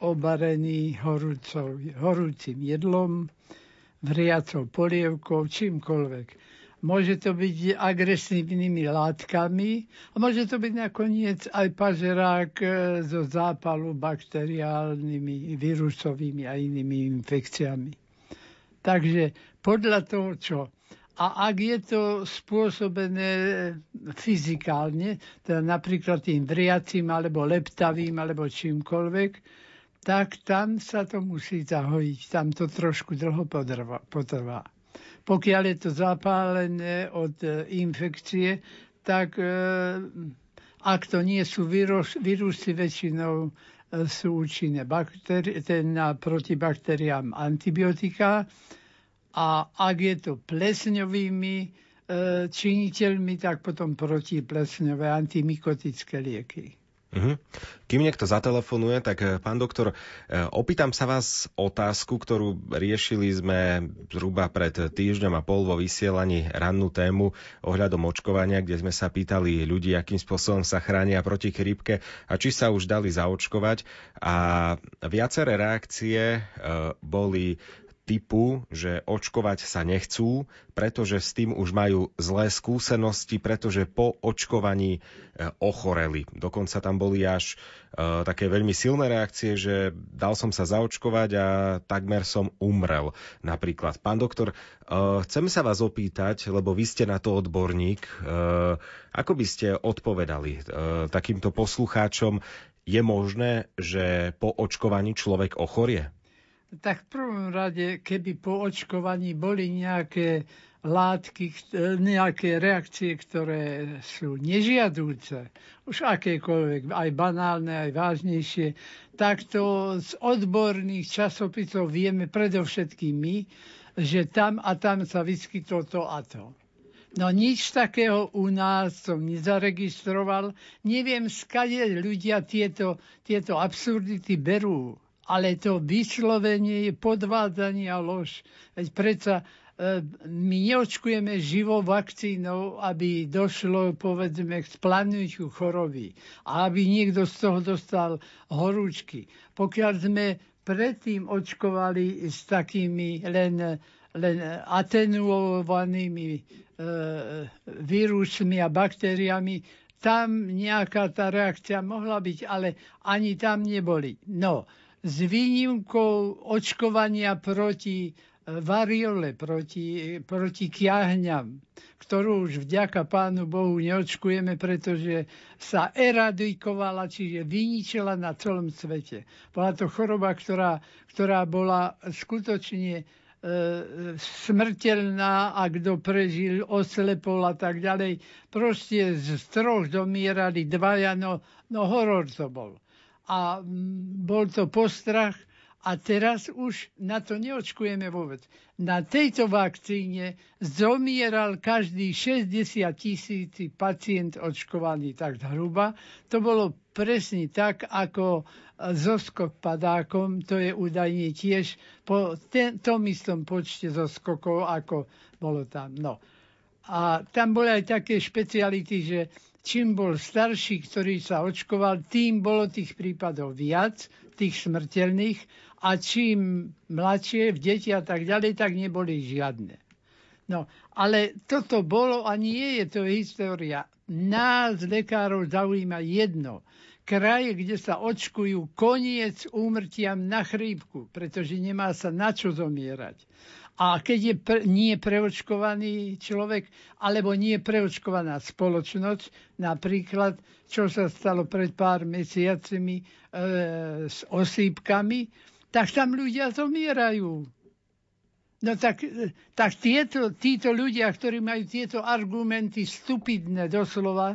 obarený horúcou, horúcim jedlom, vriacou polievkou, čímkoľvek. Môže to byť agresívnymi látkami a môže to byť nakoniec aj pažerák e, zo zápalu bakteriálnymi, vírusovými a inými infekciami. Takže podľa toho, čo a ak je to spôsobené fyzikálne, teda napríklad tým vriacím, alebo leptavým, alebo čímkoľvek, tak tam sa to musí zahojiť. Tam to trošku dlho potrvá. Pokiaľ je to zapálené od e, infekcie, tak e, ak to nie sú vírus, vírusy, väčšinou e, sú účinné bakteri- ten, proti baktériám antibiotika a ak je to plesňovými činiteľmi, tak potom protiplesňové antimikotické lieky. Uh-huh. Kým niekto zatelefonuje, tak eh, pán doktor, eh, opýtam sa vás otázku, ktorú riešili sme zhruba pred týždňom a pol vo vysielaní rannú tému ohľadom očkovania, kde sme sa pýtali ľudí, akým spôsobom sa chránia proti chrípke a či sa už dali zaočkovať. A viaceré reakcie eh, boli typu, že očkovať sa nechcú, pretože s tým už majú zlé skúsenosti, pretože po očkovaní e, ochoreli. Dokonca tam boli až e, také veľmi silné reakcie, že dal som sa zaočkovať a takmer som umrel. Napríklad. Pán doktor, e, chcem sa vás opýtať, lebo vy ste na to odborník, e, ako by ste odpovedali e, takýmto poslucháčom, je možné, že po očkovaní človek ochorie? Tak v prvom rade, keby po očkovaní boli nejaké látky, nejaké reakcie, ktoré sú nežiadúce, už akékoľvek, aj banálne, aj vážnejšie, tak to z odborných časopisov vieme predovšetkým my, že tam a tam sa vyskytlo to a to. No nič takého u nás som nezaregistroval. Neviem, skade ľudia tieto, tieto absurdity berú ale to vyslovenie je podvádzanie a lož. Veď predsa e, my neočkujeme živou vakcínou, aby došlo, povedzme, k splánutiu choroby a aby niekto z toho dostal horúčky. Pokiaľ sme predtým očkovali s takými len, len atenuovanými e, vírusmi a baktériami, tam nejaká tá reakcia mohla byť, ale ani tam neboli. No, s výnimkou očkovania proti e, variole, proti, proti kiahňam, ktorú už vďaka Pánu Bohu neočkujeme, pretože sa eradikovala, čiže vyničila na celom svete. Bola to choroba, ktorá, ktorá bola skutočne e, smrteľná a kto prežil, oslepol a tak ďalej. Proste z troch zomierali dvaja, no, no horor to bol a bol to postrach a teraz už na to neočkujeme vôbec. Na tejto vakcíne zomieral každý 60 tisíc pacient očkovaný tak hruba. To bolo presne tak, ako zoskok padákom, to je údajne tiež po ten, tom istom počte zoskokov, ako bolo tam. No. A tam boli aj také špeciality, že čím bol starší, ktorý sa očkoval, tým bolo tých prípadov viac, tých smrteľných, a čím mladšie, v deti a tak ďalej, tak neboli žiadne. No, ale toto bolo a nie je to história. Nás, lekárov, zaujíma jedno. Kraje, kde sa očkujú, koniec úmrtiam na chrípku, pretože nemá sa na čo zomierať. A keď je pre, nie preočkovaný človek, alebo nie preočkovaná spoločnosť, napríklad, čo sa stalo pred pár mesiacmi e, s osýpkami, tak tam ľudia zomierajú. No tak, tak tieto, títo ľudia, ktorí majú tieto argumenty stupidné doslova,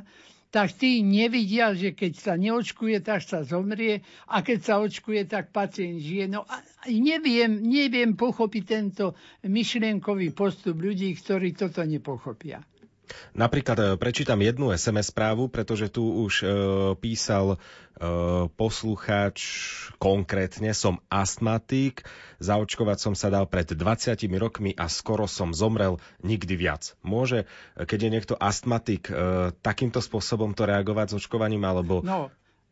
tak tí nevidia, že keď sa neočkuje, tak sa zomrie a keď sa očkuje, tak pacient žije. No a neviem, neviem pochopiť tento myšlienkový postup ľudí, ktorí toto nepochopia. Napríklad e, prečítam jednu SMS správu, pretože tu už e, písal e, poslucháč konkrétne, som astmatik, zaočkovať som sa dal pred 20 rokmi a skoro som zomrel nikdy viac. Môže, keď je niekto astmatik, e, takýmto spôsobom to reagovať s očkovaním, alebo... No,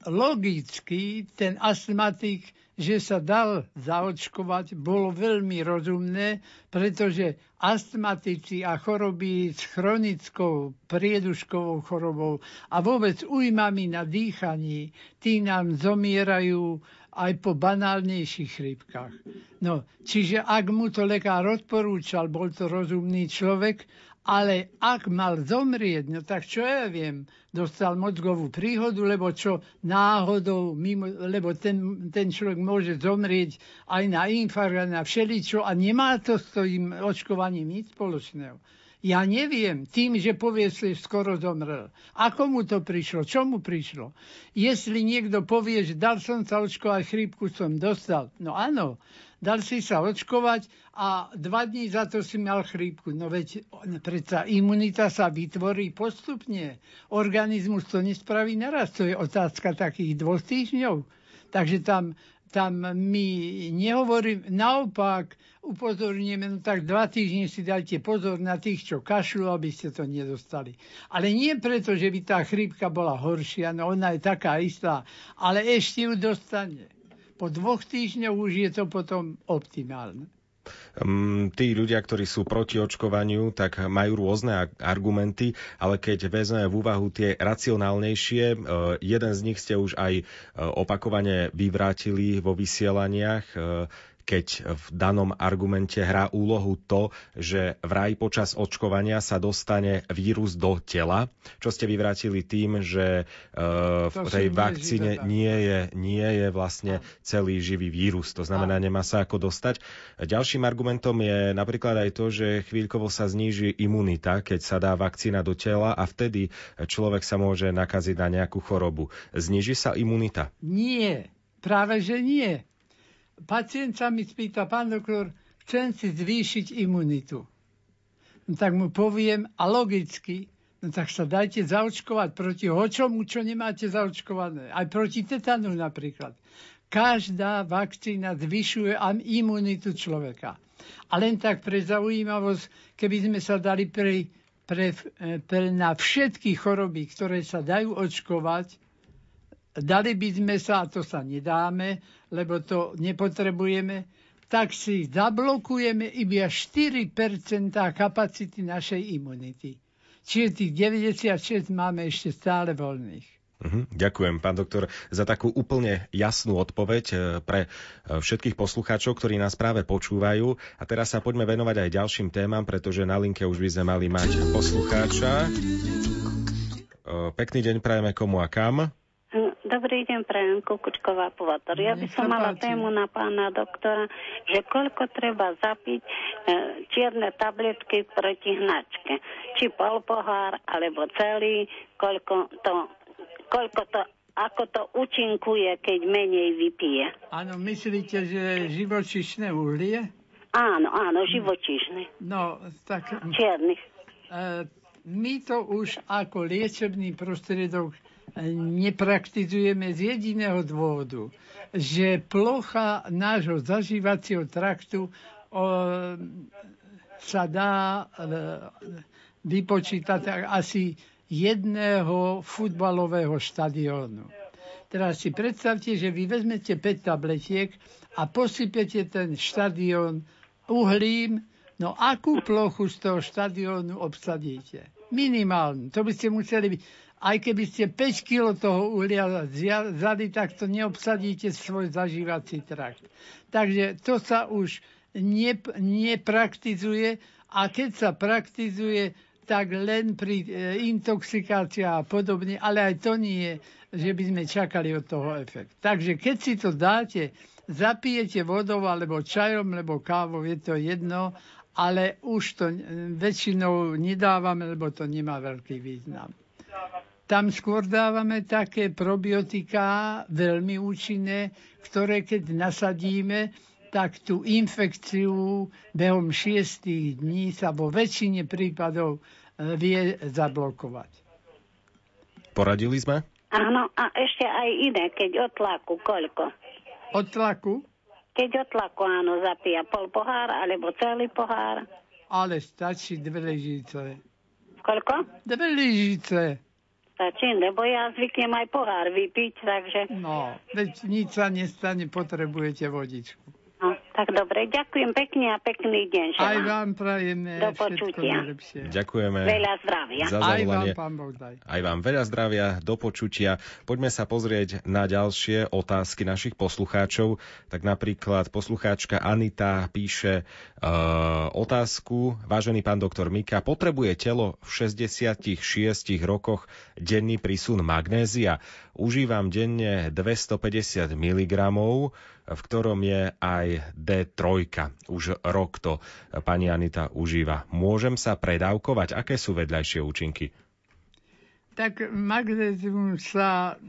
logicky ten astmatik že sa dal zaočkovať, bolo veľmi rozumné, pretože astmatici a choroby s chronickou prieduškovou chorobou a vôbec ujmami na dýchaní, tí nám zomierajú aj po banálnejších chrípkach. No, čiže ak mu to lekár odporúčal, bol to rozumný človek ale ak mal zomrieť, no tak čo ja viem, dostal mozgovú príhodu, lebo čo náhodou, mimo, lebo ten, ten človek môže zomrieť aj na infarkt, na všeličo a nemá to s tým očkovaním nič spoločného. Ja neviem, tým, že povie si, skoro zomrel. Ako mu to prišlo? Čo mu prišlo? Jestli niekto povie, že dal som sa očkovať, chrípku som dostal. No áno, dal si sa očkovať a dva dní za to si mal chrípku. No veď predsa imunita sa vytvorí postupne. Organizmus to nespraví naraz. To je otázka takých dvoch týždňov. Takže tam, tam my nehovorím, naopak upozorníme, no tak dva týždne si dajte pozor na tých, čo kašľú, aby ste to nedostali. Ale nie preto, že by tá chrípka bola horšia, no ona je taká istá, ale ešte ju dostane po dvoch týždňoch už je to potom optimálne. Um, tí ľudia, ktorí sú proti očkovaniu, tak majú rôzne argumenty, ale keď vezmeme v úvahu tie racionálnejšie, uh, jeden z nich ste už aj uh, opakovane vyvrátili vo vysielaniach. Keď v danom argumente hrá úlohu to, že vraj počas očkovania sa dostane vírus do tela, čo ste vyvrátili tým, že uh, v tej vakcíne nie je, nie je vlastne celý živý vírus. To znamená, nemá sa ako dostať. Ďalším argumentom je napríklad aj to, že chvíľkovo sa zníži imunita, keď sa dá vakcína do tela a vtedy človek sa môže nakaziť na nejakú chorobu. Zníži sa imunita? Nie, práve že nie pacient sa mi spýta, pán doktor, chcem si zvýšiť imunitu. No tak mu poviem, a logicky, no tak sa dajte zaočkovať proti hočomu, čo nemáte zaočkované. Aj proti tetanu napríklad. Každá vakcína zvyšuje imunitu človeka. A len tak pre zaujímavosť, keby sme sa dali pre, pre, pre na všetky choroby, ktoré sa dajú očkovať, dali by sme sa, a to sa nedáme, lebo to nepotrebujeme, tak si zablokujeme iba 4% kapacity našej imunity. Čiže tých 96 máme ešte stále voľných. Uh-huh. Ďakujem, pán doktor, za takú úplne jasnú odpoveď e, pre e, všetkých poslucháčov, ktorí nás práve počúvajú. A teraz sa poďme venovať aj ďalším témam, pretože na linke už by sme mali mať poslucháča. E, pekný deň prajeme komu a kam. Dobrý deň, prajem Kukučková Povator. Ja by som mala tému na pána doktora, že koľko treba zapiť e, čierne tabletky proti hnačke. Či pol pohár, alebo celý, koľko to, koľko to ako to účinkuje, keď menej vypije. Áno, myslíte, že živočišné uhlie? Áno, áno, živočišné. No, tak... Čierny. E, my to už ako liečebný prostriedok nepraktizujeme z jediného dôvodu, že plocha nášho zažívacieho traktu o, sa dá e, vypočítať asi jedného futbalového štadiónu. Teraz si predstavte, že vy vezmete 5 tabletiek a posypete ten štadión uhlím, no akú plochu z toho štadiónu obsadíte? Minimálne. To by ste museli byť aj keby ste 5 kg toho uhlia vzali, tak to neobsadíte svoj zažívací trakt. Takže to sa už nep- nepraktizuje a keď sa praktizuje, tak len pri e, intoxikácii a podobne, ale aj to nie, že by sme čakali od toho efekt. Takže keď si to dáte, zapijete vodou alebo čajom, alebo kávou, je to jedno, ale už to väčšinou nedávame, lebo to nemá veľký význam. Tam skôr dávame také probiotika, veľmi účinné, ktoré keď nasadíme, tak tú infekciu behom šiestých dní sa vo väčšine prípadov e, vie zablokovať. Poradili sme? Áno, a ešte aj iné, keď od tlaku, koľko? Od tlaku? Keď od tlaku, áno, zapíja pol pohár alebo celý pohár. Ale stačí dve lyžice. Koľko? Dve lyžice. Stačí, lebo ja zvyknem aj pohár vypiť, takže... No, veď nič sa nestane, potrebujete vodičku. Tak dobre, ďakujem pekne a pekný deň. Želám. Aj vám prajeme Do počutia. najlepšie. Ďakujeme Veľa zdravia. za Aj vám, zavolanie. pán Boh daj. Aj vám veľa zdravia, do počutia. Poďme sa pozrieť na ďalšie otázky našich poslucháčov. Tak napríklad poslucháčka Anita píše uh, otázku. Vážený pán doktor Mika, potrebuje telo v 66 rokoch denný prísun magnézia? Užívam denne 250 mg, v ktorom je aj D3. Už rok to pani Anita užíva. Môžem sa predávkovať? Aké sú vedľajšie účinky? Tak magnézium sa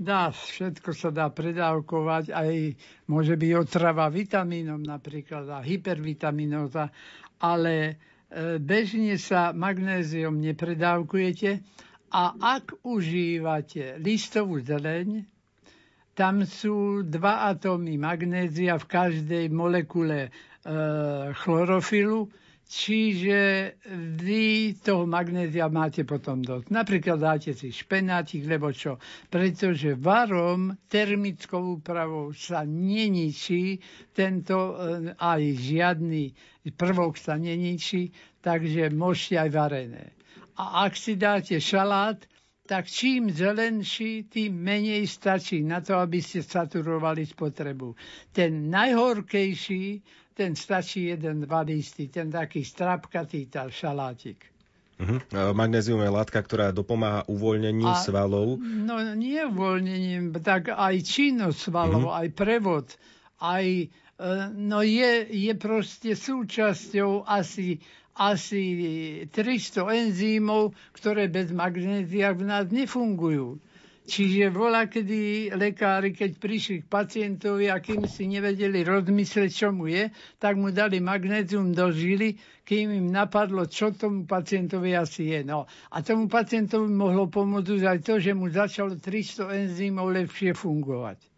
dá, všetko sa dá predávkovať, aj môže byť otrava vitamínom napríklad a hypervitaminóza, ale e, bežne sa magnézium nepredávkujete a ak užívate listovú zeleň, tam sú dva atómy magnézia v každej molekule e, chlorofilu, čiže vy toho magnézia máte potom dosť. Napríklad dáte si špenátik, lebo čo? Pretože varom termickou úpravou sa neničí, tento e, aj žiadny prvok sa neničí, takže môžete aj varené. A ak si dáte šalát, tak čím zelenší, tým menej stačí na to, aby ste saturovali spotrebu. Ten najhorkejší, ten stačí jeden, dva listy, ten taký strapkatý tá šalátik. Uh-huh. Magnézium je látka, ktorá dopomáha uvoľneniu A- svalov. No nie uvoľnením, tak aj činnosť svalov, aj prevod, aj e, no je, je proste súčasťou asi, asi 300 enzýmov, ktoré bez magnézia v nás nefungujú. Čiže bola, kedy lekári, keď prišli k pacientovi a kým si nevedeli rozmysleť, čo mu je, tak mu dali magnézium do žily, kým im napadlo, čo tomu pacientovi asi je. No. A tomu pacientovi mohlo pomôcť aj to, že mu začalo 300 enzýmov lepšie fungovať.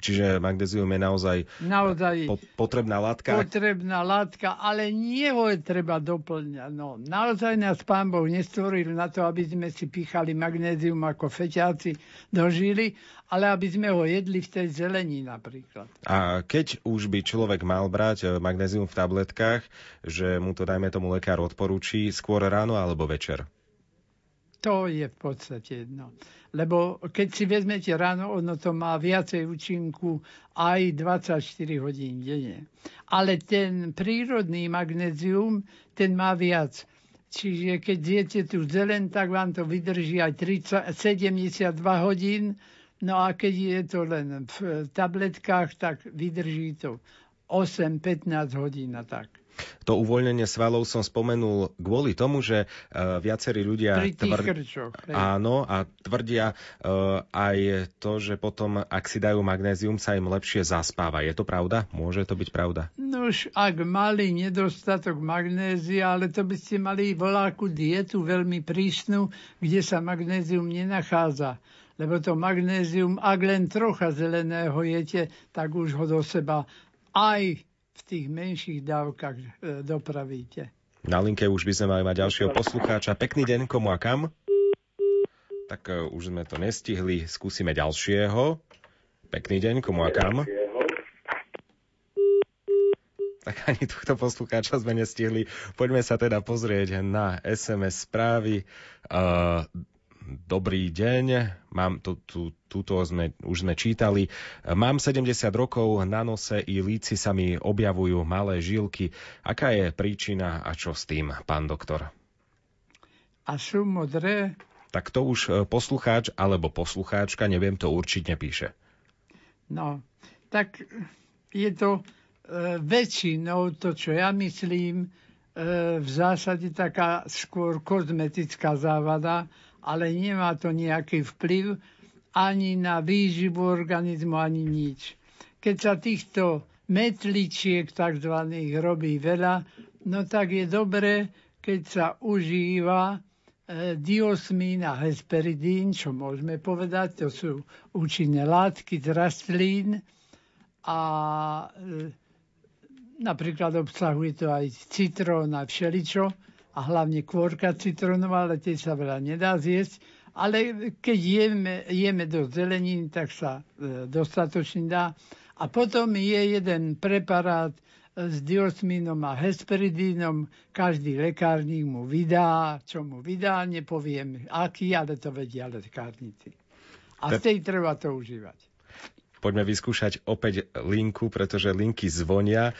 Čiže magnézium je naozaj Naozaj po- potrebná látka. potrebná látka, ale nie ho je treba doplňať. No, naozaj nás pán Boh nestvoril na to, aby sme si pichali magnézium ako feťáci do žily, ale aby sme ho jedli v tej zelení napríklad. A keď už by človek mal brať e, magnézium v tabletkách, že mu to, dajme tomu, lekár odporúči skôr ráno alebo večer? To je v podstate jedno. Lebo keď si vezmete ráno, ono to má viacej účinku aj 24 hodín denne. Ale ten prírodný magnézium, ten má viac. Čiže keď jete tu zelen, tak vám to vydrží aj 30, 72 hodín. No a keď je to len v tabletkách, tak vydrží to 8-15 hodín a tak. To uvoľnenie svalov som spomenul kvôli tomu, že uh, viacerí ľudia Pri hej. Áno, a tvrdia uh, aj to, že potom, ak si dajú magnézium, sa im lepšie zaspáva. Je to pravda? Môže to byť pravda? No už ak mali nedostatok magnézia, ale to by ste mali voláku dietu veľmi prísnu, kde sa magnézium nenachádza. Lebo to magnézium, ak len trocha zeleného jete, tak už ho do seba aj tých menších dávkach e, dopravíte. Na linke už by sme mali mať ďalšieho poslucháča. Pekný deň, komu a kam? Tak uh, už sme to nestihli, skúsime ďalšieho. Pekný deň, komu a kam? Tak ani tohto poslucháča sme nestihli. Poďme sa teda pozrieť na SMS správy. Uh, Dobrý deň, mám tu, tu, túto sme, už sme čítali. Mám 70 rokov, na nose i líci sa mi objavujú malé žilky. Aká je príčina a čo s tým, pán doktor? A sú modré? Tak to už e, poslucháč alebo poslucháčka, neviem, to určite nepíše. No, tak je to e, väčšinou to, čo ja myslím, e, v zásade taká skôr kozmetická závada, ale nemá to nejaký vplyv ani na výživu organizmu, ani nič. Keď sa týchto metličiek tzv. robí veľa, no tak je dobré, keď sa užíva e, diosmín a hesperidín, čo môžeme povedať, to sú účinné látky z rastlín a e, napríklad obsahuje to aj citrón a všeličo a hlavne kôrka citrónová, ale tej sa veľa nedá zjesť. Ale keď jeme, jeme do zelenín, tak sa e, dostatočne dá. A potom je jeden preparát s diosminom a hesperidínom. Každý lekárnik mu vydá, čo mu vydá, nepoviem aký, ale to vedia lekárnici. A z tej treba to užívať. Poďme vyskúšať opäť linku, pretože linky zvonia. E,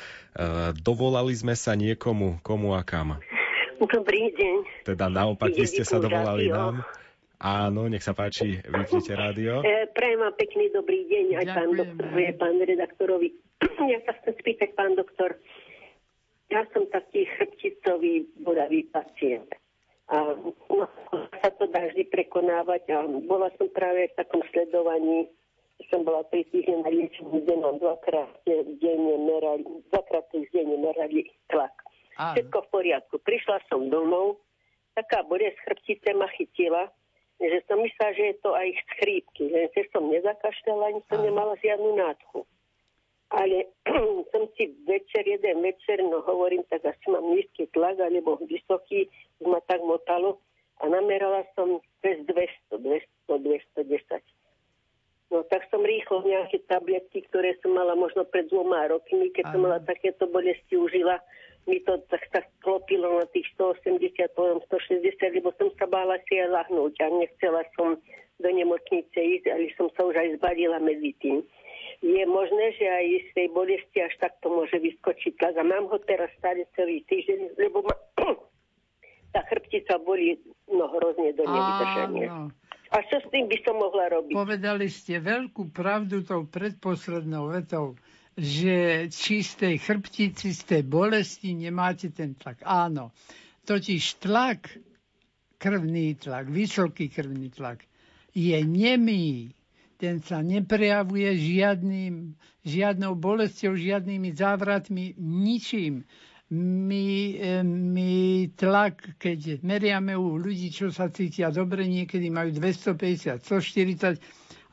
dovolali sme sa niekomu, komu a kam? Dobrý deň. Teda naopak, vy ste sa dovolali rádio. nám. Áno, nech sa páči, vypnite rádio. E, prajem vám pekný dobrý deň aj Ďakujem. pán doktorovi, pán redaktorovi. Ja sa chcem spýtať, pán doktor, ja som taký chrbticový bodavý pacient. A no, sa to dá vždy prekonávať a bola som práve v takom sledovaní som bola 3 týždne na liečení, kde nám dvakrát denne merali, dvakrát týždenne merali tlak. Áno. Všetko v poriadku. Prišla som domov, taká bolesť chrbtice ma chytila, že som myslela, že je to aj z chrípky, že som nezakašľala, ani som nemala žiadnu nádchu. Ale som si večer, jeden večer, no hovorím, tak asi mám nízky tlak, alebo vysoký, ma tak motalo a namerala som cez 200, 200, 210. No tak som rýchlo nejaké tabletky, ktoré som mala možno pred dvoma rokmi, keď Aj. som mala takéto bolesti, užila. Mi to tak, tak klopilo na tých 180, 160, lebo som sa bála si aj lahnúť a nechcela som do nemocnice ísť, ale som sa už aj zbavila medzi tým. Je možné, že aj z tej bolesti až takto môže vyskočiť tlak. A mám ho teraz stále celý týždeň, lebo ma, tá chrbtica boli no hrozne do nevydržania. A čo s tým by som mohla robiť? Povedali ste veľkú pravdu tou predposlednou vetou, že či z tej chrbtici, z tej bolesti nemáte ten tlak. Áno, totiž tlak, krvný tlak, vysoký krvný tlak je nemý. Ten sa neprejavuje žiadnym, žiadnou bolestou, žiadnymi závratmi, ničím my, e, my tlak, keď meriame u ľudí, čo sa cítia dobre, niekedy majú 250, 140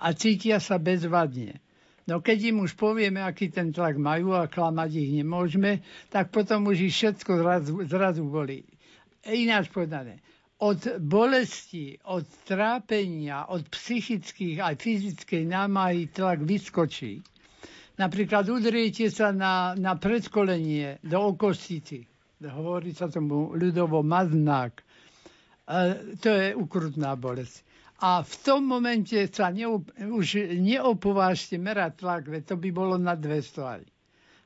a cítia sa bezvadne. No keď im už povieme, aký ten tlak majú a klamať ich nemôžeme, tak potom už ich všetko zrazu, zrazu bolí. Ináč povedané, od bolesti, od trápenia, od psychických aj fyzickej námahy tlak vyskočí. Napríklad udriete sa na, na predkolenie do okostici. Hovorí sa tomu ľudovo maznák. E, to je ukrutná bolesť. A v tom momente sa neop- už neopovážte merať tlak, veď to by bolo na 200 aj.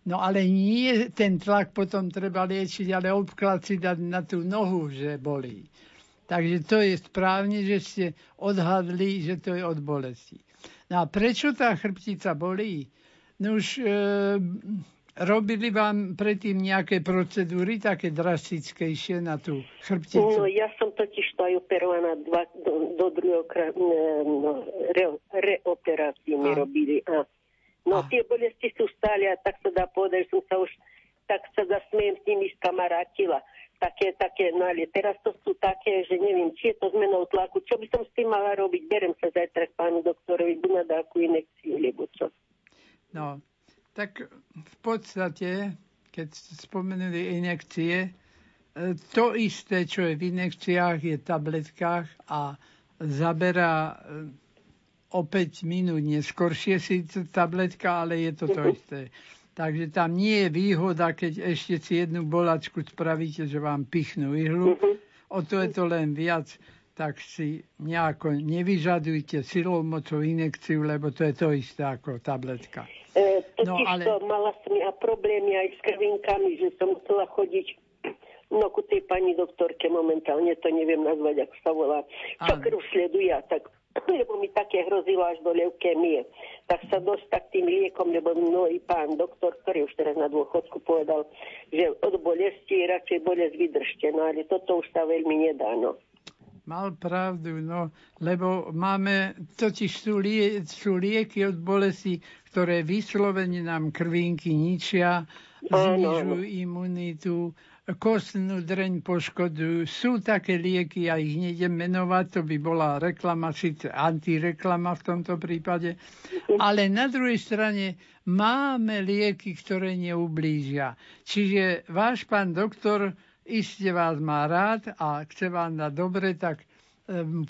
No ale nie ten tlak potom treba liečiť, ale obklad si dať na tú nohu, že bolí. Takže to je správne, že ste odhadli, že to je od bolesti. No a prečo tá chrbtica bolí? No už e, robili vám predtým nejaké procedúry také drastickejšie na tú chrbticu? No, ja som totiž to aj operovaná dva, do, do druhého no, re, reoperácií mi robili. A, no a. tie bolesti sú stále a tak sa dá povedať, som sa už tak sa zasmiem s nimi skamarátila. Také, také, no ale teraz to sú také, že neviem, či je to zmenou tlaku, čo by som s tým mala robiť, berem sa zajtra k pánu doktorovi, buď na dáku inekciu, lebo čo. No, tak v podstate, keď spomenuli injekcie, e, to isté, čo je v injekciách, je v tabletkách a zaberá o 5 minút neskôršie si tabletka, ale je to to isté. Takže tam nie je výhoda, keď ešte si jednu bolačku spravíte, že vám pichnú ihlu. Mhm. O to je to len viac tak si nejako nevyžadujte silou mocou inekciu, lebo to je to isté ako tabletka. E, no, ale... to, mala som ja problémy aj s krvinkami, že som musela chodiť no ku tej pani doktorke momentálne, to neviem nazvať, ako sa volá, čo krv sleduje, tak lebo mi také hrozilo až do leukémie. Tak sa dostať tým liekom, lebo mnohý pán doktor, ktorý už teraz na dôchodku povedal, že od bolesti radšej bolesť vydržte, no ale toto už sa veľmi nedá, no. Mal pravdu, no, lebo máme, totiž sú, lie, sú lieky od bolesti, ktoré vyslovene nám krvinky ničia, znižujú imunitu, kostnú dreň poškodujú. Sú také lieky, ja ich nejdem menovať, to by bola reklama, síce antireklama v tomto prípade, ale na druhej strane máme lieky, ktoré neublížia. Čiže váš pán doktor iste vás má rád a chce vám dať dobre, tak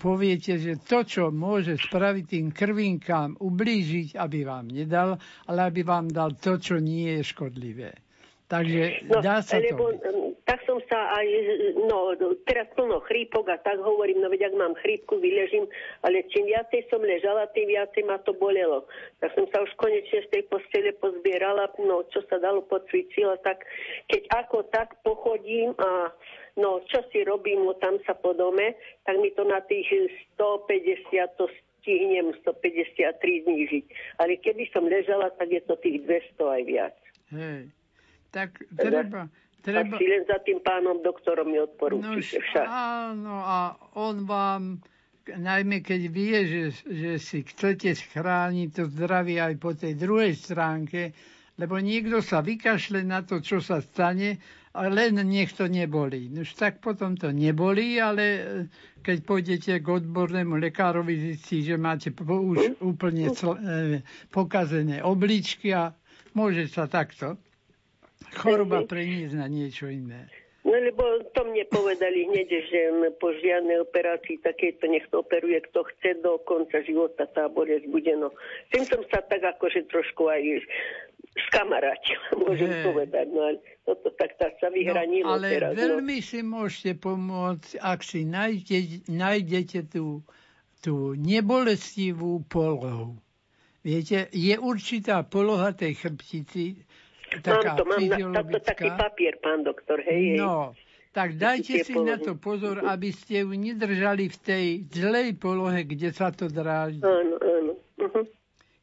poviete, že to, čo môže spraviť tým krvinkám, ublížiť, aby vám nedal, ale aby vám dal to, čo nie je škodlivé. Takže no, dá sa lebo, to. Tak som sa aj, no teraz plno chrípok a tak hovorím, no veď ak mám chrípku, vyležím, ale čím viacej som ležala, tým viacej ma to bolelo. Tak som sa už konečne z tej postele pozbierala, no čo sa dalo podcvičila, tak keď ako tak pochodím a no čo si robím, no tam sa po dome, tak mi to na tých 150 to stihnem 153 znížiť. Ale keby som ležala, tak je to tých 200 aj viac. Hej. Tak treba... treba... si len za tým pánom doktorom mi odporúčite no, však. Áno, a on vám, najmä keď vie, že, že si chcete schrániť to zdravie aj po tej druhej stránke, lebo niekto sa vykašle na to, čo sa stane, a len nech to nebolí. Už tak potom to nebolí, ale e, keď pôjdete k odbornému lekárovi, zistí, že máte už úplne cl- e, pokazené obličky a môže sa takto choroba preniesť na niečo iné. No lebo to mne povedali hneď, že po žiadnej operácii takéto nech to operuje, kto chce do konca života tá bolesť bude. No. Tým som sa tak akože trošku aj skamarátila, môžem hey. povedať. No ale toto tak tá sa vyhranilo no, ale teraz. No. veľmi no. si môžete pomôcť, ak si nájdete, nájdete tú, tú nebolestivú polohu. Viete, je určitá poloha tej chrbtici, taká mám to, mám na, to, taký papier, pán doktor, hej, No, tak dajte si polohy. na to pozor, aby ste ju nedržali v tej zlej polohe, kde sa to dráži. Áno, áno. Uh-huh.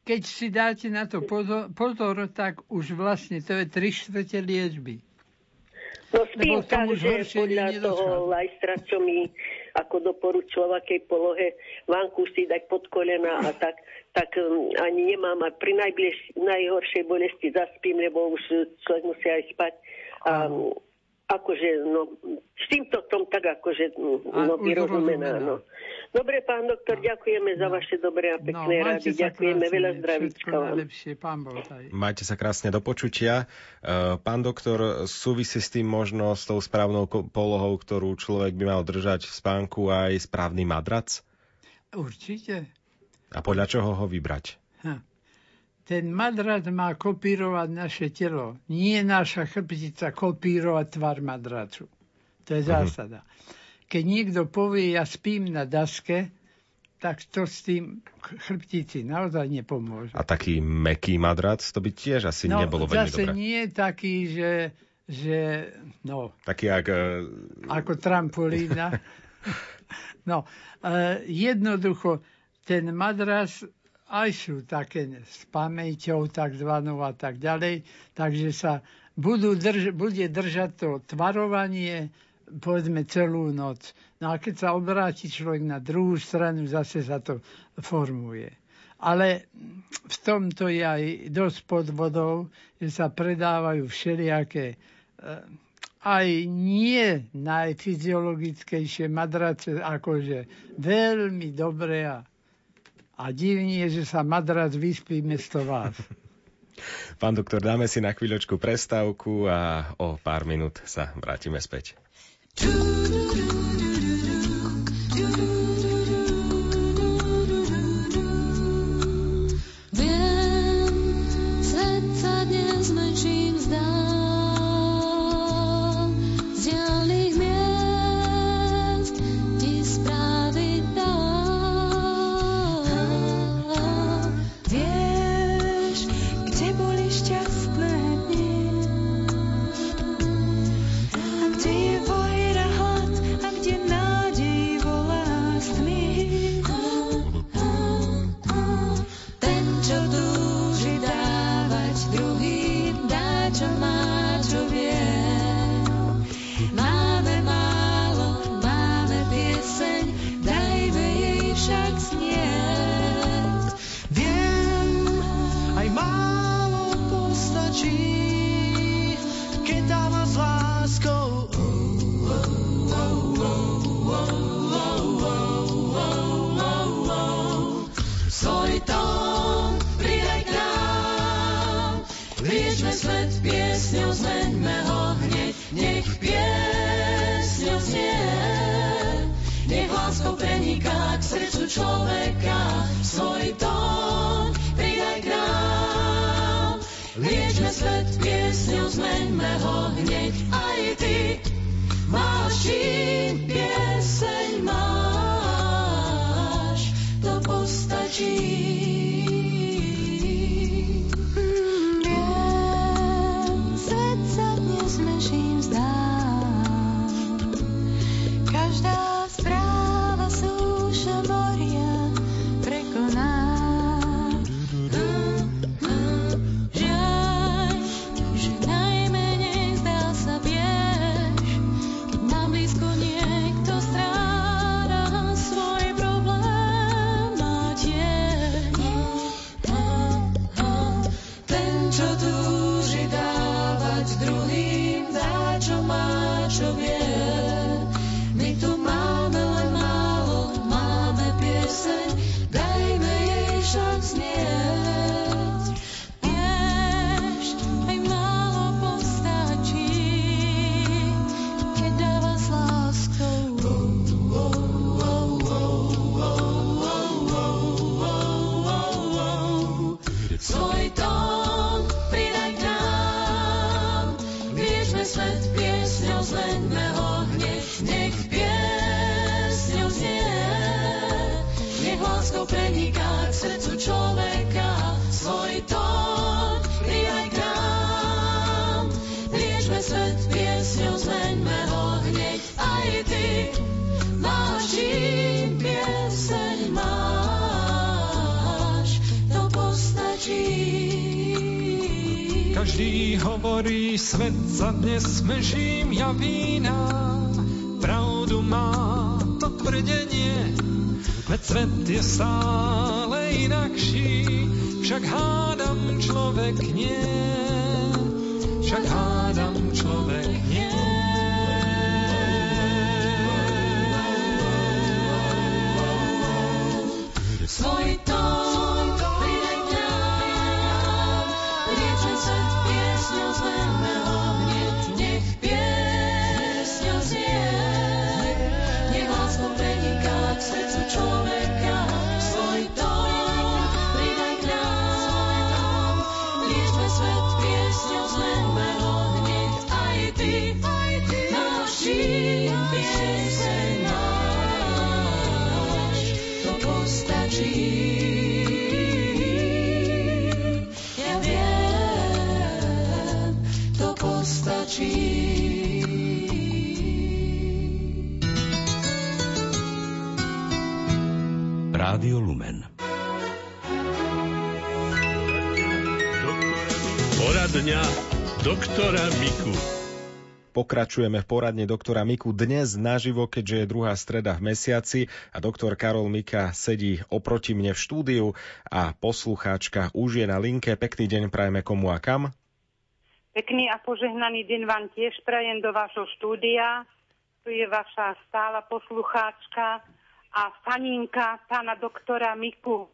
Keď si dáte na to pozor, pozor, tak už vlastne to je tri štvrte liečby. No spím tak, že podľa toho lajstra, čo mi ako doporučila, akej polohe vánku si dať pod kolena a tak, tak um, ani nemám a pri najbliž, najhoršej bolesti zaspím, lebo už človek musí aj spať. A, akože, no, s týmto tom tak akože, no, vyrozumená, no. Dobre, pán doktor, ďakujeme za no. vaše dobré a pekné no, rady. Ďakujeme, krásne, veľa zdravíčka pán Majte sa krásne do počutia. E, pán doktor, súvisí s tým možno s tou správnou polohou, ktorú človek by mal držať v spánku aj správny madrac? Určite. A podľa čoho ho vybrať? Ha. Ten madrac má kopírovať naše telo. Nie naša chrbtica kopírovať tvar madracu. To je mhm. zásada. Keď niekto povie, ja spím na daske, tak to s tým chrbtici naozaj nepomôže. A taký meký madrac, to by tiež asi no, nebolo veľmi zase nie taký, že, že no... Taký jak... Uh... Ako trampolína. no, uh, jednoducho, ten madras aj sú také s pamäťou takzvanou a tak ďalej, takže sa budú drž- bude držať to tvarovanie, povedzme celú noc. No a keď sa obráti človek na druhú stranu, zase sa to formuje. Ale v tomto je aj dosť podvodov, že sa predávajú všelijaké eh, aj nie najfyziologickejšie madrace, akože veľmi dobré a, a divnie, že sa madrac vyspí mesto vás. Pán doktor, dáme si na chvíľočku prestávku a o pár minút sa vrátime späť. do smežím ja Pokračujeme v poradne doktora Miku dnes naživo, keďže je druhá streda v mesiaci a doktor Karol Mika sedí oproti mne v štúdiu a poslucháčka už je na linke. Pekný deň prajeme komu a kam? Pekný a požehnaný deň vám tiež prajem do vášho štúdia. Tu je vaša stála poslucháčka a faninka pána doktora Miku.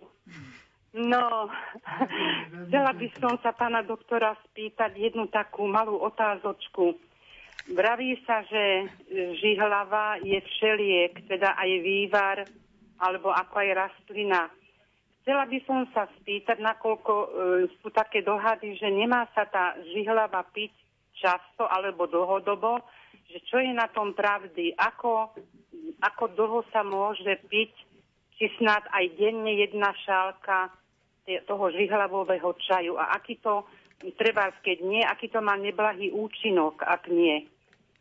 No, chcela by som sa pána doktora spýtať jednu takú malú otázočku. Vraví sa, že žihlava je všeliek, teda aj vývar, alebo ako aj rastlina. Chcela by som sa spýtať, nakoľko e, sú také dohady, že nemá sa tá žihlava piť často alebo dlhodobo, že čo je na tom pravdy, ako ako dlho sa môže piť, či snad aj denne jedna šálka toho žihlavového čaju a aký to, treba, keď nie, aký to má neblahý účinok, ak nie.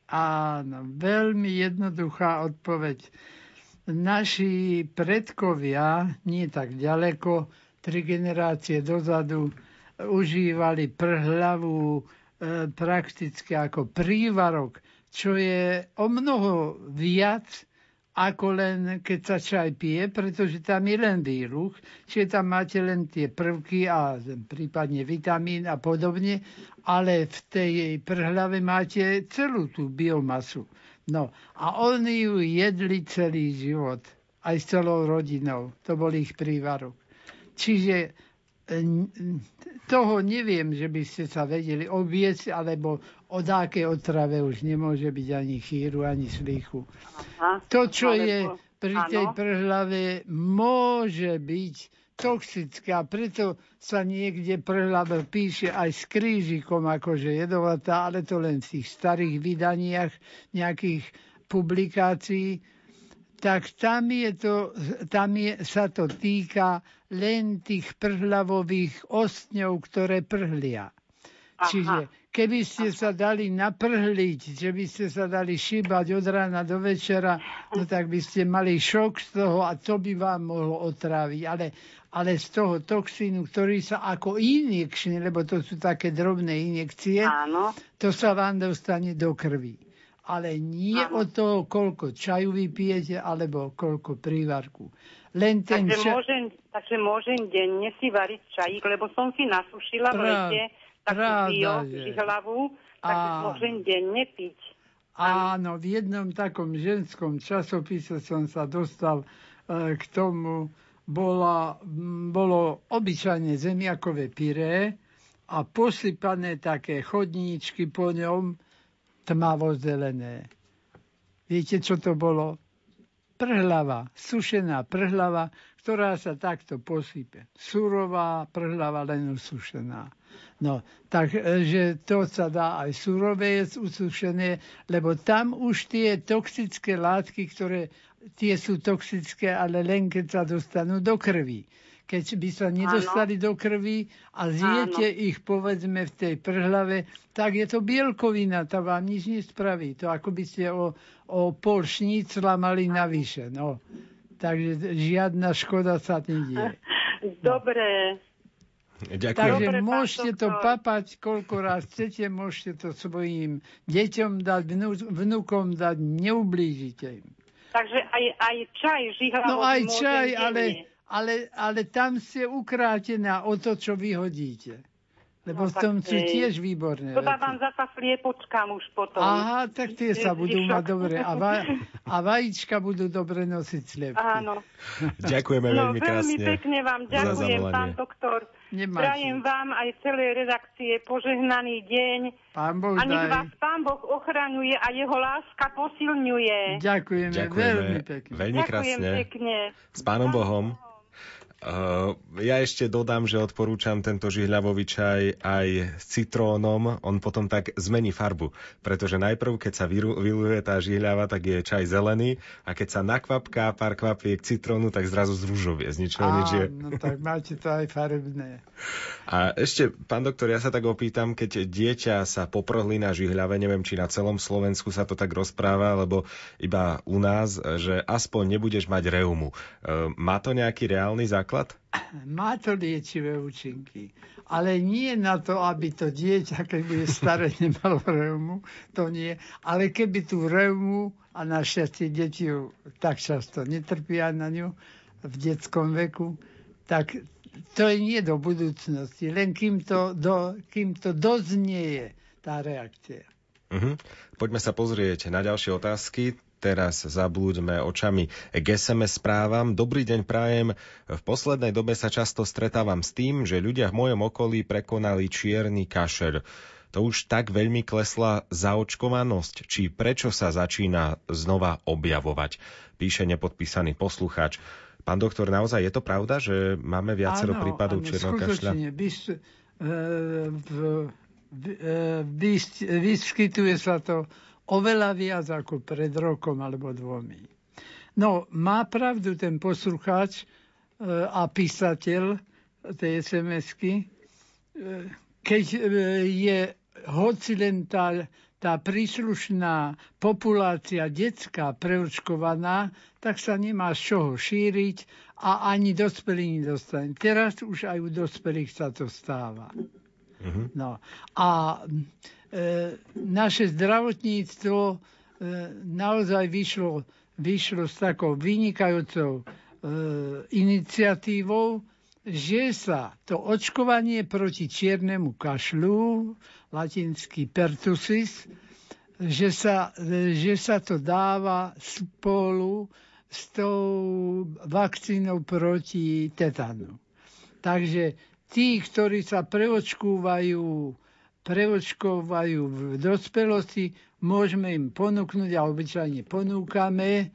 Áno, veľmi jednoduchá odpoveď. Naši predkovia, nie tak ďaleko, tri generácie dozadu, užívali prhľavú e, prakticky ako prívarok, čo je o mnoho viac ako len keď sa čaj pije, pretože tam je len výluch, čiže tam máte len tie prvky a prípadne vitamín a podobne, ale v tej prhlave máte celú tú biomasu. No a oni ju jedli celý život, aj s celou rodinou. To bol ich prívarok. Čiže toho neviem, že by ste sa vedeli obiecť, alebo o dáke otrave už nemôže byť ani chýru, ani slíchu. Aha, to, čo je pri Áno. tej prehlave môže byť toxická, preto sa niekde prehlava píše aj s krížikom, akože jedovatá, ale to len v tých starých vydaniach nejakých publikácií, tak tam, je to, tam je, sa to týka len tých prhlavových ostňov, ktoré prhlia. Aha. Čiže keby ste sa dali naprhliť, že by ste sa dali šíbať od rána do večera, no tak by ste mali šok z toho a to by vám mohlo otráviť. Ale, ale z toho toxínu, ktorý sa ako injekčný, lebo to sú také drobné injekcie, Áno. to sa vám dostane do krvi. Ale nie Áno. od toho, koľko čaju vypijete, alebo koľko prívarku. Len ten Takže, ča- môžem, takže môžem denne si variť čajík, lebo som si nasušila v Prá- lete takú bio, je. hlavu, takže môžem denne piť. Áno, v jednom takom ženskom časopise som sa dostal e, k tomu. Bola, m, bolo obyčajne zemiakové pyré a posypané také chodníčky po ňom tmavo-zelené. Viete, čo to bolo? Prhlava, sušená prhlava, ktorá sa takto posype. Surová prhlava, len usušená. No, takže to sa dá aj surové usušené, lebo tam už tie toxické látky, ktoré tie sú toxické, ale len keď sa dostanú do krvi. Keď by sa nedostali do krvi a zjete ich povedzme v tej prhlave, tak je to bielkovina, to vám nič nespraví. To ako by ste o, o pol šnícla mali navyše. No. Takže žiadna škoda sa nedieje. Dobre, Ďakujem. Takže Dobre, môžete to papať, koľko raz chcete, môžete to svojim deťom dať, vnú, vnúkom dať, neublížite im. takže aj, aj čaj žihlavový No aj čaj, ale, ale, ale tam ste ukrátená o to, čo vyhodíte. Lebo No, v tom sú tiež výborné To dávam veci. zasa sliepočkám už potom. Aha, tak tie sa budú mať dobre. A, va, a vajíčka budú dobre nosiť sliepky. Áno. Ďakujeme No veľmi veľmi krásne. pekne vám za ďakujem, pán doktor. Nemáte. Prajem vám aj celej redakcie požehnaný deň. Pán Boh A nech vás pán Boh ochraňuje a jeho láska posilňuje. Ďakujeme, Ďakujeme veľmi pekne. veľmi Ďakujem krásne. pekne. S pánom Bohom. Uh, ja ešte dodám, že odporúčam tento žihľavový čaj aj s citrónom. On potom tak zmení farbu, pretože najprv, keď sa vyluje tá žihľava, tak je čaj zelený a keď sa nakvapká pár kvapiek citrónu, tak zrazu zružovie. Z ničoho nič je. Áno, tak máte to aj farebné. A ešte, pán doktor, ja sa tak opýtam, keď dieťa sa poprhli na žihľave, neviem, či na celom Slovensku sa to tak rozpráva, alebo iba u nás, že aspoň nebudeš mať reumu. E, Má to nejaký reálny základ? Má to liečivé účinky, ale nie na to, aby to dieťa, keď bude staré, nemalo reumu, to nie. Ale keby tú reumu, a našťastie deti ju tak často netrpia na ňu v detskom veku, tak to je nie do budúcnosti, len kým to, do, kým to doznieje tá reakcia. Mhm. Poďme sa pozrieť na ďalšie otázky. Teraz zablúďme očami k SMS správam. Dobrý deň prajem. V poslednej dobe sa často stretávam s tým, že ľudia v mojom okolí prekonali čierny kašel. To už tak veľmi klesla zaočkovanosť, či prečo sa začína znova objavovať, píše nepodpísaný poslucháč. Pán doktor, naozaj je to pravda, že máme viacero prípadov čierneho kašľa? e, e, vys, vyskytuje sa to oveľa viac ako pred rokom alebo dvomi. No, má pravdu ten poslucháč e, a písateľ tej SMS-ky, e, keď e, je hoci len tá, tá príslušná populácia detská preočkovaná, tak sa nemá z čoho šíriť a ani dospelí nedostane. Teraz už aj u dospelých sa to stáva. No. A naše zdravotníctvo e, naozaj vyšlo, vyšlo s takou vynikajúcou e, iniciatívou, že sa to očkovanie proti čiernemu kašľu, latinský pertussis, že sa, e, že sa to dáva spolu s tou vakcínou proti tetanu. Takže tí, ktorí sa preočkúvajú, preočkovajú v dospelosti, môžeme im ponúknuť a obyčajne ponúkame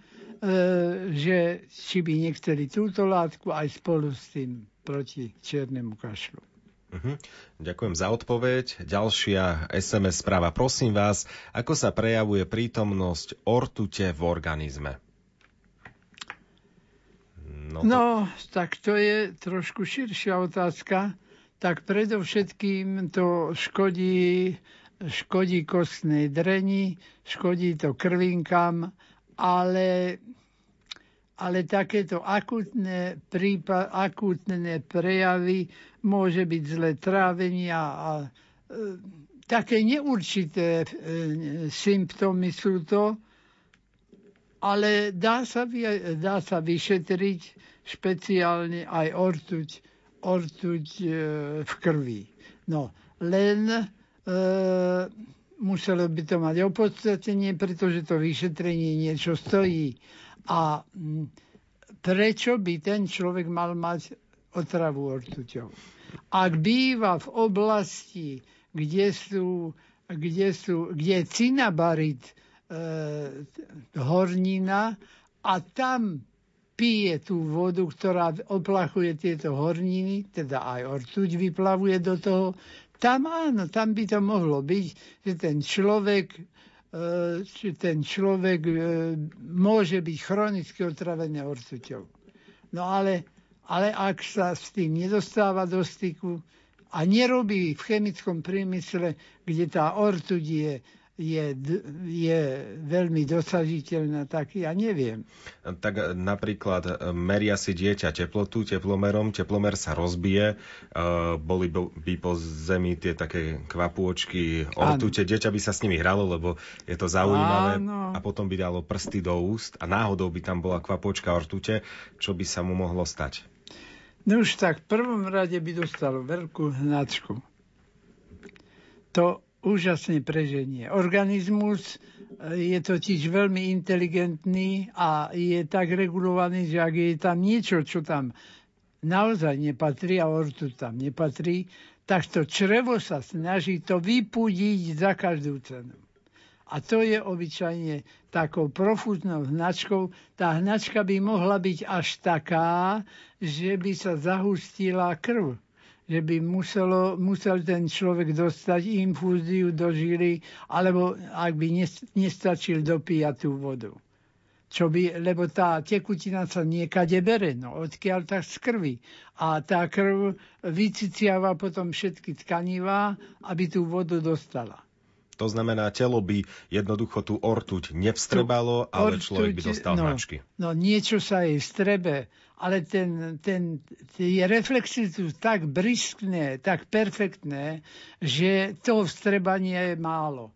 že či by nechceli túto látku aj spolu s tým proti čiernemu kašlu. Uh-huh. Ďakujem za odpoveď. Ďalšia SMS správa. Prosím vás, ako sa prejavuje prítomnosť ortute v organizme? No, to... no tak to je trošku širšia otázka. Tak predovšetkým to škodí, škodí kostnej dreni, škodí to krvinkám, ale ale takéto akutné, prípad, akutné prejavy môže byť zlé trávenia a e, také neurčité e, symptómy sú to, ale dá sa, dá sa vyšetriť špeciálne aj ortuť, ortuť e, v krvi. No, len e, muselo by to mať opodstatnenie, pretože to vyšetrenie niečo stojí a prečo by ten človek mal mať otravu ortuťou? Ak býva v oblasti, kde, sú, kde, sú, kde je cinabarit e, hornina a tam pije tú vodu, ktorá oplachuje tieto horniny, teda aj ortuť vyplavuje do toho, tam áno, tam by to mohlo byť, že ten človek E, či ten človek e, môže byť chronicky otravený ortuťou. No ale, ale ak sa s tým nedostáva do styku a nerobí v chemickom priemysle, kde tá ortuť je je, je veľmi dosažiteľná, tak ja neviem. Tak napríklad e, meria si dieťa teplotu teplomerom, teplomer sa rozbije, uh, boli by po zemi tie také kvapôčky ortute, dieťa by sa s nimi hralo, lebo je to zaujímavé Áno. a potom by dalo prsty do úst a náhodou by tam bola kvapôčka ortute, čo by sa mu mohlo stať? No už tak, v prvom rade by dostalo veľkú hnačku. To úžasne preženie. Organizmus eh, je totiž veľmi inteligentný a je tak regulovaný, že ak je tam niečo, čo tam naozaj nepatrí a ortu tam nepatrí, tak to črevo sa snaží to vypudiť za každú cenu. A to je obyčajne takou profúznou hnačkou. Tá hnačka by mohla byť až taká, že by sa zahustila krv že by muselo, musel ten človek dostať infúziu do žily, alebo ak by nestačil dopíjať tú vodu. Čo by, lebo tá tekutina sa niekade bere, no odkiaľ tak z krvi. A tá krv vyciciava potom všetky tkanivá, aby tú vodu dostala. To znamená, telo by jednoducho tú ortuť nevstrebalo, ale ortuť, človek by dostal no, hnačky. No niečo sa jej strebe, ale ten, ten, tie reflexy sú tak briskné, tak perfektné, že to vstrebanie je málo.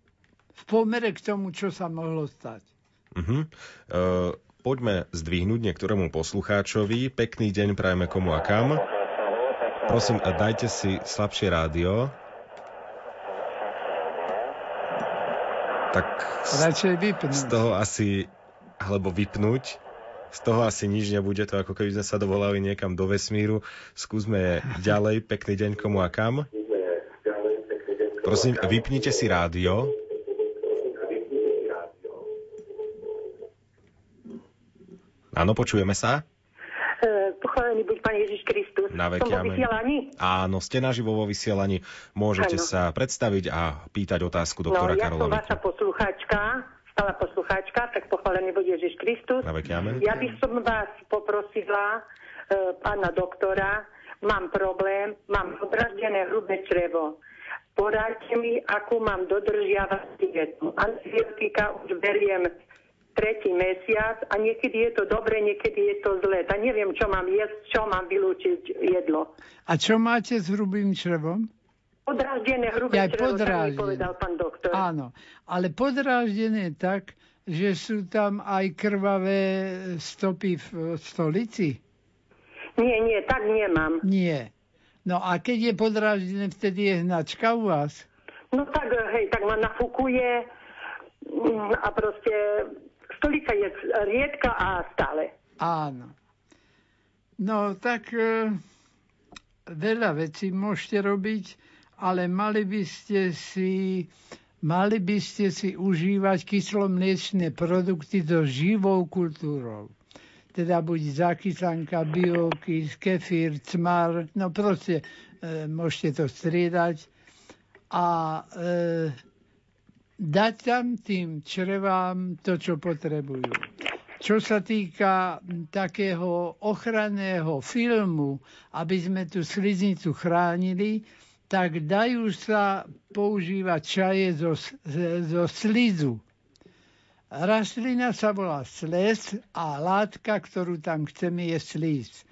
V pomere k tomu, čo sa mohlo stať. Uh-huh. Uh, poďme zdvihnúť niektorému poslucháčovi. Pekný deň prajeme komu a kam. Prosím, dajte si slabšie rádio. Tak vypnúť. z toho asi, alebo vypnúť, z toho asi nič nebude, to ako keby sme sa dovolali niekam do vesmíru. Skúsme ďalej, pekný deň komu a kam. Prosím, vypnite si rádio. Áno, počujeme sa? Pochválený buď Pán Ježiš Kristus. Na veky, Som vo vysielaní? Áno, ste naživo vo vysielaní. Môžete ano. sa predstaviť a pýtať otázku doktora no, ja Karoloviku. som vaša poslucháčka, stála poslucháčka, tak pochválený buď Ježiš Kristus. Ja by som vás poprosila, e, pána doktora, mám problém, mám odraždené hrubé črevo. Poradte mi, akú mám dodržiavať dietu. Antibiotika už beriem tretí mesiac a niekedy je to dobre, niekedy je to zlé. A neviem, čo mám jesť, čo mám vylúčiť jedlo. A čo máte s hrubým črevom? Podráždené hrubé ja, črevo, mi povedal pán doktor. Áno, ale podráždené tak, že sú tam aj krvavé stopy v stolici? Nie, nie, tak nemám. Nie. No a keď je podráždené, vtedy je hnačka u vás? No tak, hej, tak ma nafúkuje mm, a proste stolica je riedka a stále. Áno. No tak e, veľa vecí môžete robiť, ale mali by ste si mali by ste si užívať kyslomliečné produkty so živou kultúrou. Teda buď zakysanka, biokys, kefír, cmar, no proste e, môžete to striedať a e, dať tam tým črevám to, čo potrebujú. Čo sa týka takého ochranného filmu, aby sme tú sliznicu chránili, tak dajú sa používať čaje zo, zo slizu. Rastlina sa volá sles a látka, ktorú tam chceme, je slíz.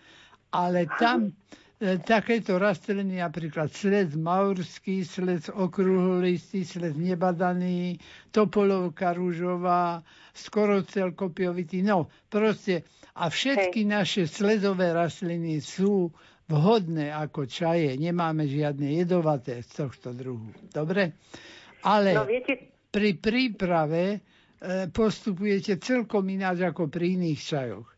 Ale tam E, takéto rastliny, napríklad sled maurský, sled okrúhlistý, sled nebadaný, topolovka rúžová, skoro celkopiovitý. No, proste. A všetky naše sledové rastliny sú vhodné ako čaje. Nemáme žiadne jedovaté z tohto druhu. Dobre? Ale no, viete... pri príprave e, postupujete celkom ináč ako pri iných čajoch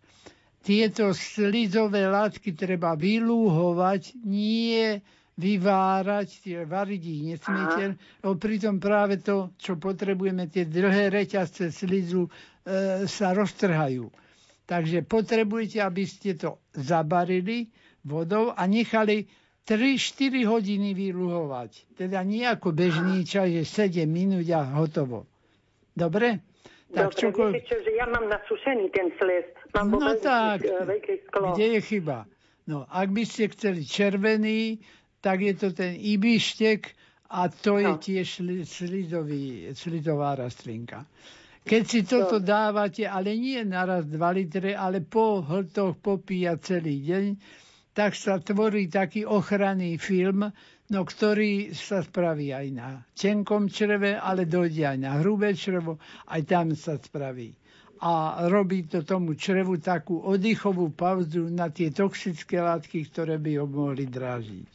tieto slizové látky treba vylúhovať, nie vyvárať, tie variť ich nesmiete, lebo pritom práve to, čo potrebujeme, tie dlhé reťazce slizu e, sa roztrhajú. Takže potrebujete, aby ste to zabarili vodou a nechali 3-4 hodiny vylúhovať. Teda nie ako bežný čaj, že 7 minút a hotovo. Dobre? Tak Dobre, čoko... viete čo, že ja mám nasušený ten sles. Mám no tak, sklo. kde je chyba? No, ak by ste chceli červený, tak je to ten ibištek a to no. je tiež slidový, slidová rastlinka. Keď si toto dávate, ale nie naraz 2 litre, ale po hltoch popíja celý deň, tak sa tvorí taký ochranný film, no ktorý sa spraví aj na tenkom čreve, ale dojde aj na hrubé črevo, aj tam sa spraví. A robí to tomu črevu takú oddychovú pauzu na tie toxické látky, ktoré by ho mohli drážiť.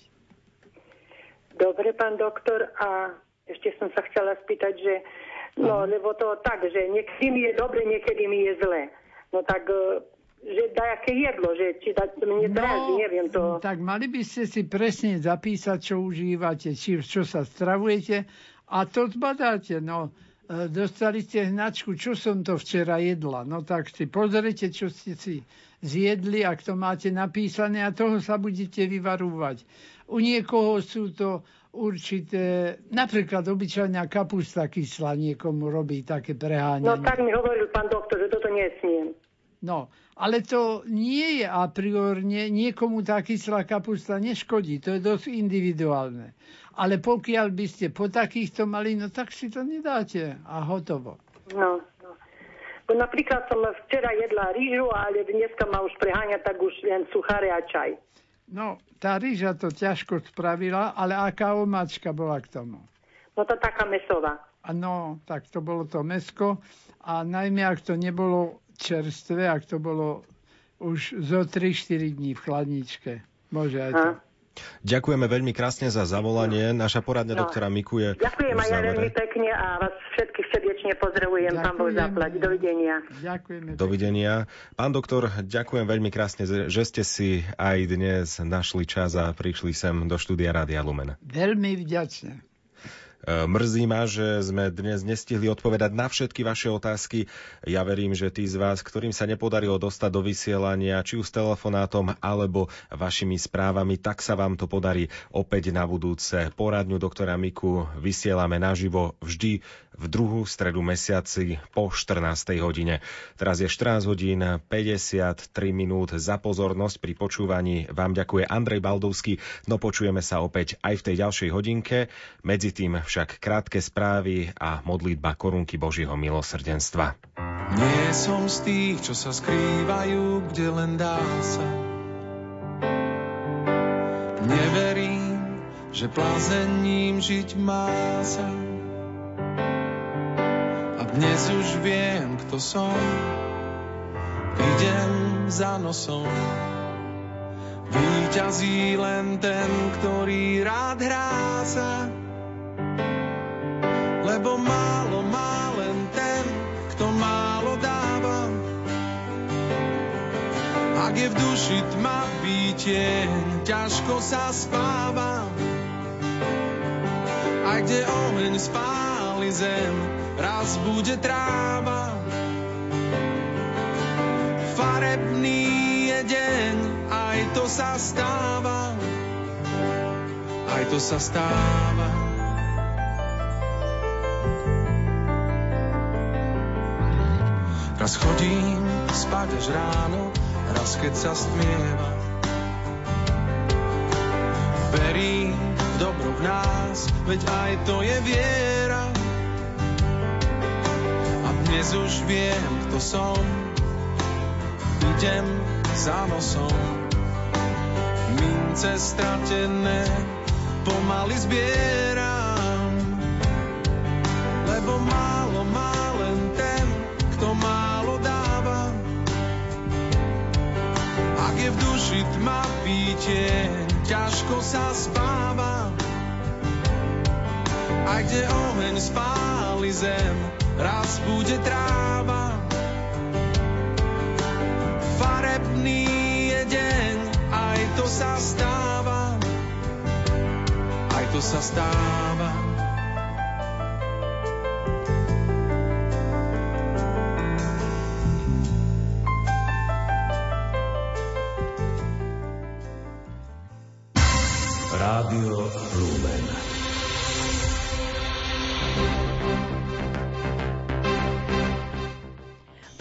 Dobre, pán doktor, a ešte som sa chcela spýtať, že no, lebo to tak, že niekedy mi je dobre, niekedy mi je zle. No tak že dajaké jedlo, že či da, mne no, neviem to. Tak mali by ste si presne zapísať, čo užívate, či čo sa stravujete a to zbadáte. No, e, dostali ste hnačku, čo som to včera jedla. No tak si pozrite, čo ste si zjedli, ak to máte napísané a toho sa budete vyvarúvať. U niekoho sú to určité, napríklad obyčajná kapusta kyslá niekomu robí také preháňanie. No tak mi hovoril pán doktor, že toto nesmiem. No, ale to nie je a priorne, niekomu tá kyslá kapusta neškodí, to je dosť individuálne. Ale pokiaľ by ste po takýchto mali, no tak si to nedáte a hotovo. No, no. Bo napríklad som včera jedla rýžu, ale dneska ma už preháňa tak už len sucháre a čaj. No, tá rýža to ťažko spravila, ale aká omáčka bola k tomu? No to taká mesová. No, tak to bolo to mesko a najmä ak to nebolo čerstvé, ak to bolo už zo 3-4 dní v chladničke. Môže aj to. Ďakujeme veľmi krásne za zavolanie. Naša poradňa no. doktora Miku je Ďakujem aj ja veľmi pekne a vás všetkých srdečne pozdravujem. Pán Boh zaplať. Dovidenia. Ďakujeme. Dovidenia. Pán doktor, ďakujem veľmi krásne, že ste si aj dnes našli čas a prišli sem do štúdia Rádia Lumen. Veľmi vďačne. E, mrzí ma, že sme dnes nestihli odpovedať na všetky vaše otázky. Ja verím, že tí z vás, ktorým sa nepodarilo dostať do vysielania, či už s telefonátom alebo vašimi správami, tak sa vám to podarí opäť na budúce. Poradňu doktora Miku vysielame naživo vždy v druhú stredu mesiaci po 14. hodine. Teraz je 14 hodín 53 minút za pozornosť pri počúvaní. Vám ďakuje Andrej Baldovský, no počujeme sa opäť aj v tej ďalšej hodinke. Medzi tým však krátke správy a modlitba korunky Božieho milosrdenstva. Nie som z tých, čo sa skrývajú, kde len dá sa. Neverím, že plazením žiť má sa dnes už viem, kto som, idem za nosom. Výťazí len ten, ktorý rád hrá sa, lebo málo má len ten, kto málo dáva. Ak je v duši tma výtieň, ťažko sa spáva. A kde oheň spáli zem, raz bude tráva. Farebný je deň, aj to sa stáva. Aj to sa stáva. Raz chodím spať až ráno, raz keď sa stmieva. Verím v dobro v nás, veď aj to je viera. Dnes už viem, kto som, idem za nosom. Mince stratené pomaly zbieram, lebo málo má len ten, kto málo dáva. Ak je v duši tma pítie, ťažko sa spáva. A kde oheň spáli zem, raz bude tráva. Farebný je deň, aj to sa stáva. Aj to sa stáva.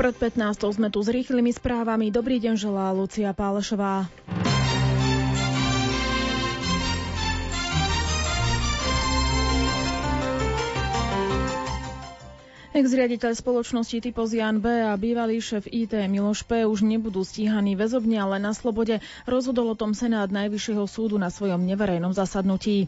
Pred 15. sme tu s rýchlymi správami. Dobrý deň želá Lucia Pálešová. Ex-riaditeľ spoločnosti Typos Jan B. a bývalý šéf IT Miloš P. už nebudú stíhaní väzobne, ale na slobode. Rozhodol o tom Senát Najvyššieho súdu na svojom neverejnom zasadnutí.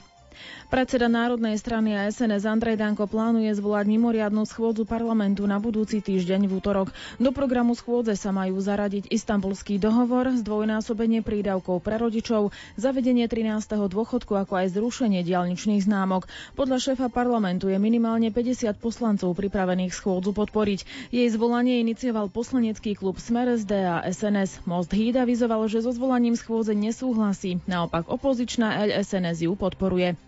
Predseda Národnej strany a SNS Andrej Danko plánuje zvolať mimoriadnu schôdzu parlamentu na budúci týždeň v útorok. Do programu schôdze sa majú zaradiť istambulský dohovor, zdvojnásobenie prídavkov pre rodičov, zavedenie 13. dôchodku ako aj zrušenie dialničných známok. Podľa šéfa parlamentu je minimálne 50 poslancov pripravených schôdzu podporiť. Jej zvolanie inicioval poslanecký klub Smer SD a SNS. Most Híd avizoval, že so zvolaním schôdze nesúhlasí. Naopak opozičná LSNS ju podporuje.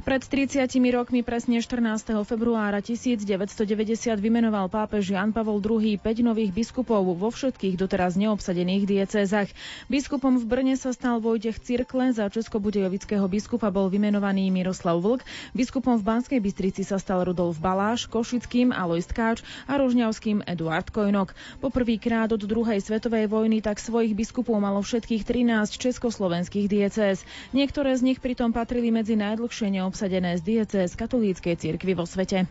Pred 30 rokmi, presne 14. februára 1990, vymenoval pápež Jan Pavol II 5 nových biskupov vo všetkých doteraz neobsadených diecézach. Biskupom v Brne sa stal Vojtech Cirkle, za českobudejovického biskupa bol vymenovaný Miroslav Vlk, biskupom v Banskej Bystrici sa stal Rudolf Baláš, Košickým Alois Tkáč a Rožňavským Eduard Kojnok. Poprvýkrát od druhej svetovej vojny tak svojich biskupov malo všetkých 13 československých diecéz. Niektoré z nich pritom patrili medzi najdlhšie dlhšie neobsadené z diecéz katolíckej cirkvi vo svete.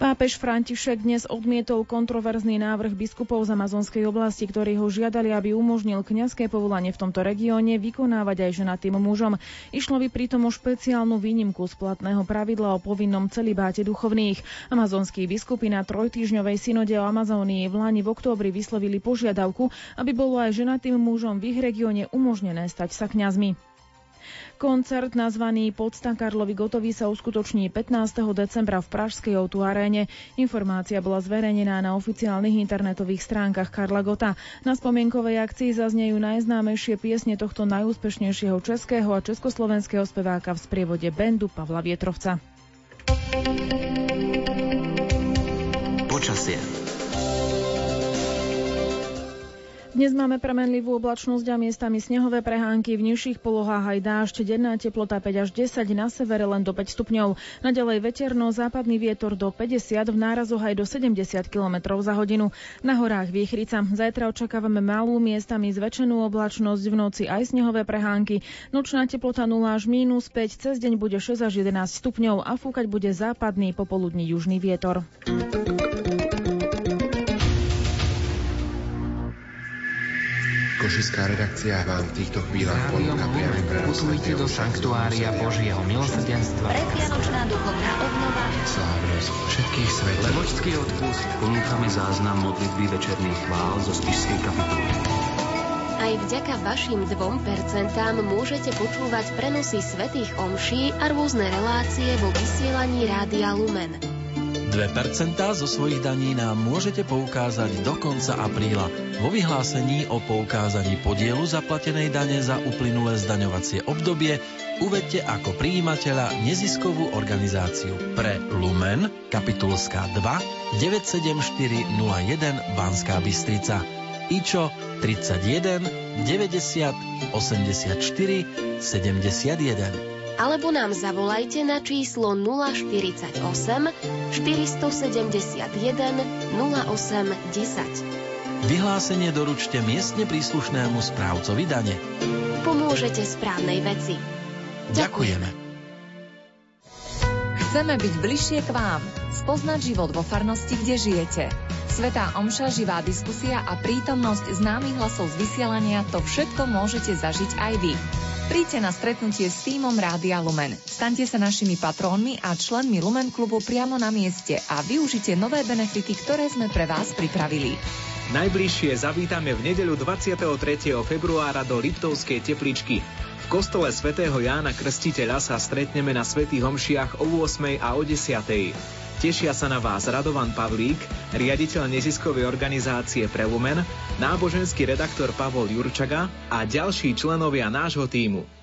Pápež František dnes odmietol kontroverzný návrh biskupov z amazonskej oblasti, ktorí ho žiadali, aby umožnil kňazské povolanie v tomto regióne vykonávať aj ženatým mužom. Išlo by pritom o špeciálnu výnimku z platného pravidla o povinnom celibáte duchovných. Amazonskí biskupy na trojtýžňovej synode o Amazónii v Lani v októbri vyslovili požiadavku, aby bolo aj ženatým mužom v ich regióne umožnené stať sa kňazmi. Koncert nazvaný Podsta Karlovi Gotovi sa uskutoční 15. decembra v Pražskej Outu aréne. Informácia bola zverejnená na oficiálnych internetových stránkach Karla Gota. Na spomienkovej akcii zaznejú najznámejšie piesne tohto najúspešnejšieho českého a československého speváka v sprievode bandu Pavla Vietrovca. Počasie. Dnes máme premenlivú oblačnosť a miestami snehové prehánky, v nižších polohách aj dážď, denná teplota 5 až 10, na severe len do 5 stupňov. Naďalej veterno, západný vietor do 50, v nárazoch aj do 70 km za hodinu. Na horách výchrica. Zajtra očakávame malú miestami zväčšenú oblačnosť, v noci aj snehové prehánky. Nočná teplota 0 až minus 5, cez deň bude 6 až 11 stupňov a fúkať bude západný popoludní južný vietor. Košická redakcia vám v týchto chvíľach ponúka priamy prenos do sanktuária Božieho milosrdenstva. Predvianočná duchovná obnova. Slávnosť všetkých svetov. Levočský odpust. Ponúkame záznam modlitby večerných chvál zo spišskej kapituly. Aj vďaka vašim 2% môžete počúvať prenosy svetých omší a rôzne relácie vo vysielaní Rádia Lumen. 2% zo svojich daní nám môžete poukázať do konca apríla vo vyhlásení o poukázaní podielu zaplatenej dane za uplynulé zdaňovacie obdobie uvedte ako prijímateľa neziskovú organizáciu pre Lumen, kapitulská 2, 97401 Banská Bystrica. IČO 31 90 84 71 alebo nám zavolajte na číslo 048 471 08 10. Vyhlásenie doručte miestne príslušnému správcovi dane. Pomôžete správnej veci. Ďakujeme. Chceme byť bližšie k vám, spoznať život vo farnosti, kde žijete. Svetá omša, živá diskusia a prítomnosť známych hlasov z vysielania to všetko môžete zažiť aj vy. Príďte na stretnutie s týmom Rádia Lumen. Staňte sa našimi patrónmi a členmi Lumen klubu priamo na mieste a využite nové benefity, ktoré sme pre vás pripravili. Najbližšie zavítame v nedeľu 23. februára do Liptovskej tepličky. V kostole svätého Jána Krstiteľa sa stretneme na svätých homšiach o 8. a o 10. Tešia sa na vás Radovan Pavlík, riaditeľ neziskovej organizácie Prelumen, náboženský redaktor Pavol Jurčaga a ďalší členovia nášho týmu.